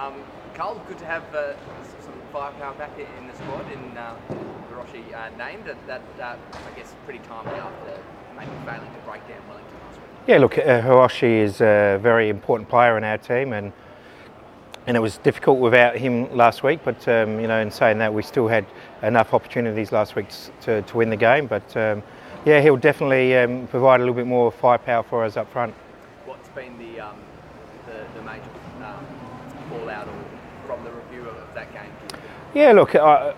Um, Carl, good to have uh, some firepower back in the squad in uh, Hiroshi uh, named. That, that uh, I guess pretty timely after maybe failing to break down Wellington last week. Yeah, look, uh, Hiroshi is a very important player in our team, and and it was difficult without him last week. But um, you know, in saying that, we still had enough opportunities last week to, to win the game. But um, yeah, he'll definitely um, provide a little bit more firepower for us up front. What's been the um, the, the major from the review of that game? Yeah, look, uh,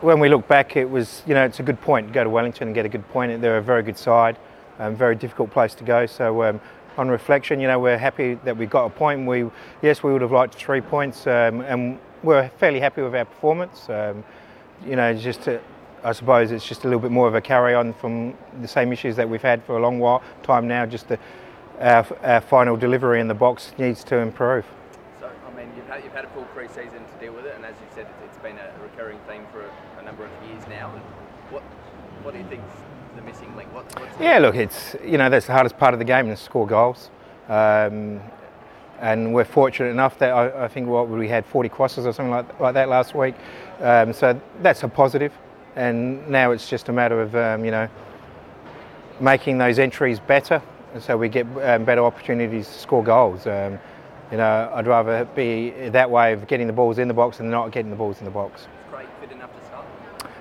when we look back, it was you know it's a good point. To go to Wellington and get a good point. They're a very good side, um, very difficult place to go. So um, on reflection, you know we're happy that we got a point. We yes, we would have liked three points, um, and we're fairly happy with our performance. Um, you know, just to, I suppose it's just a little bit more of a carry on from the same issues that we've had for a long while time now. Just the, our, our final delivery in the box needs to improve. So, I mean, you've had, you've had a full pre-season to deal with it, and as you said, it's been a recurring theme for a, a number of years now. And what what do you think's the missing link? What, yeah, look, it's you know that's the hardest part of the game is score goals. Um, and we're fortunate enough that I, I, think what we had 40 crosses or something like, like that last week. Um, so that's a positive and now it's just a matter of um, you know making those entries better, so we get um, better opportunities to score goals. You know, I'd rather be that way of getting the balls in the box than not getting the balls in the box. Craig fit enough to start?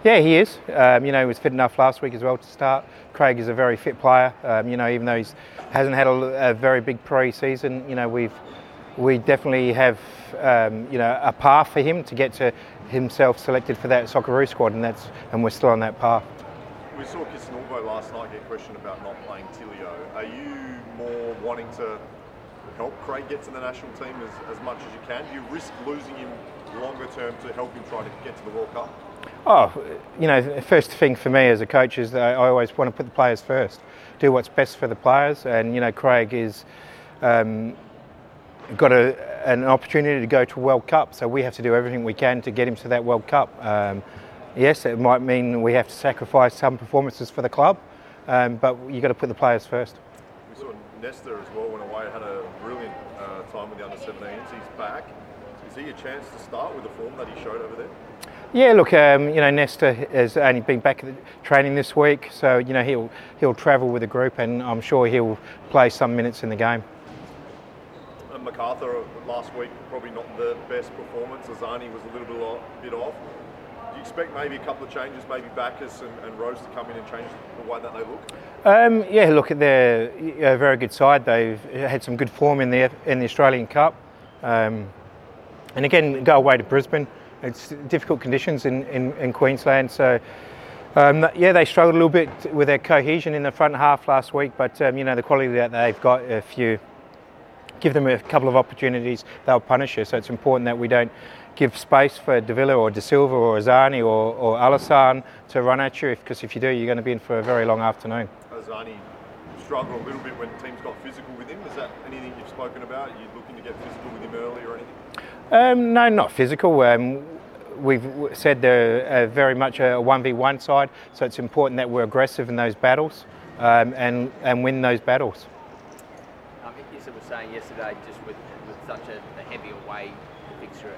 Yeah, he is. Um, you know, he was fit enough last week as well to start. Craig is a very fit player. Um, you know, even though he hasn't had a, a very big pre-season, you know, we've we definitely have um, you know a path for him to get to himself selected for that Socceroo squad, and that's and we're still on that path. We saw Kisnorbo last night get questioned about not playing Tilio. Are you more wanting to help Craig get to the national team as, as much as you can? Do you risk losing him longer term to help him try to get to the World Cup? Oh, you know, the first thing for me as a coach is that I always want to put the players first, do what's best for the players, and you know, Craig is. Um, got a, an opportunity to go to World Cup, so we have to do everything we can to get him to that World Cup. Um, yes, it might mean we have to sacrifice some performances for the club, um, but you've got to put the players first. Nesta as well went away, had a brilliant uh, time with the under 17s. He's back. Is he a chance to start with the form that he showed over there? Yeah, look, um, you know, Nesta has only been back at training this week, so you know he'll he'll travel with the group, and I'm sure he'll play some minutes in the game. And Macarthur last week, probably not the best performance. Arzani was a little bit off. Expect maybe a couple of changes, maybe Baccus and, and Rose to come in and change the way that they look? Um, yeah, look, they're a very good side. They've had some good form in the in the Australian Cup, um, and again, go away to Brisbane. It's difficult conditions in, in, in Queensland, so. Um, yeah, they struggled a little bit with their cohesion in the front half last week, but um, you know the quality that they've got, if you give them a couple of opportunities, they'll punish you. So it's important that we don't give space for Davila or De Silva or Arzani or, or Al Hassan to run at you, because if, if you do, you're going to be in for a very long afternoon. Arzani struggled a little bit when teams got physical with him. Is that anything you've spoken about? Are you looking to get physical with him early or anything? Um, no, not physical. Um, we've said they're uh, very much a 1v1 side, so it's important that we're aggressive in those battles um, and, and win those battles Um, Issa was saying yesterday, just with, with such a, a heavy away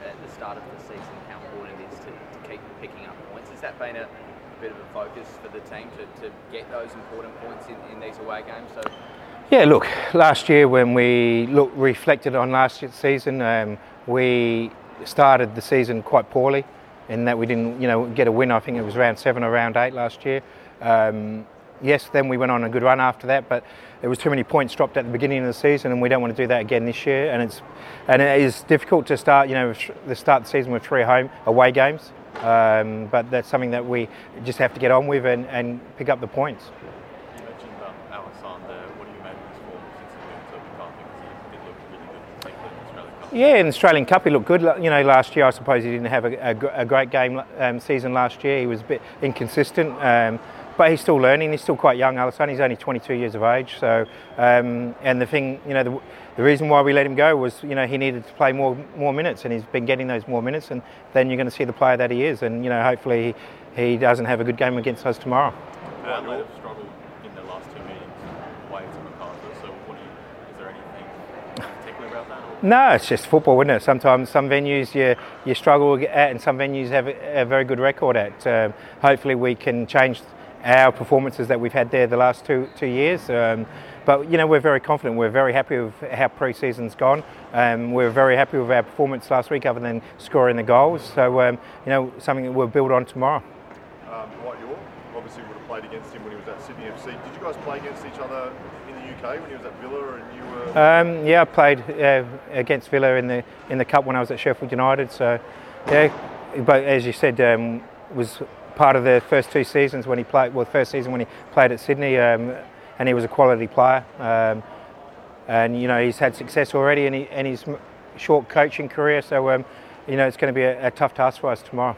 at the start of the season, how important it is to, to keep picking up points. Has that been a bit of a focus for the team to, to get those important points in, in these away games? So. Yeah, look, last year when we look reflected on last year's season, um, we started the season quite poorly in that we didn't, you know, get a win. I think it was round seven or round eight last year. Um, yes, then we went on a good run after that, but there was too many points dropped at the beginning of the season, and we don't want to do that again this year. And it's and it is difficult to start, you know, the start of the season with three home away games. Um, but that's something that we just have to get on with and, and pick up the points. You mentioned um, Al Hassan. What do you make of his form since he moved to Because he did look really good, in the Australian Cup. Yeah, in the Australian Cup he looked good. You know, last year I suppose he didn't have a, a, a great game um, season last year. He was a bit inconsistent. Um, but he's still learning. He's still quite young. Al Hassan, he's only 22 years of age. So, um, and the thing, you know, the, the, reason why we let him go was, you know, he needed to play more more minutes, and he's been getting those more minutes. And then you're going to see the player that he is. And you know, hopefully, he, he doesn't have a good game against us tomorrow. Adelaide have struggled in their last two meetings away to Macarthur. So, what do you, is there anything particular about that? No, it's just football, isn't it? Sometimes some venues you you struggle at, and some venues have a, a very good record at. Um, hopefully, we can change our performances that we've had there the last two two years. Um, but you know, we're very confident. We're very happy with how pre-season's gone. Um, we're very happy with our performance last week, other than scoring the goals. So um, you know, something that we'll build on tomorrow. Um, Dwight Yorke obviously would have played against him when he was at Sydney FC. Did you guys play against each other in the UK when he was at Villa and you were? Um, yeah, I played uh, against Villa in the in the cup when I was at Sheffield United. So, yeah, but as you said, um, was part of the first two seasons when he played. Well, first season when he played at Sydney, um, and he was a quality player. Um, and you know he's had success already in, in his short coaching career. So, um, you know it's going to be a, a tough task for us tomorrow.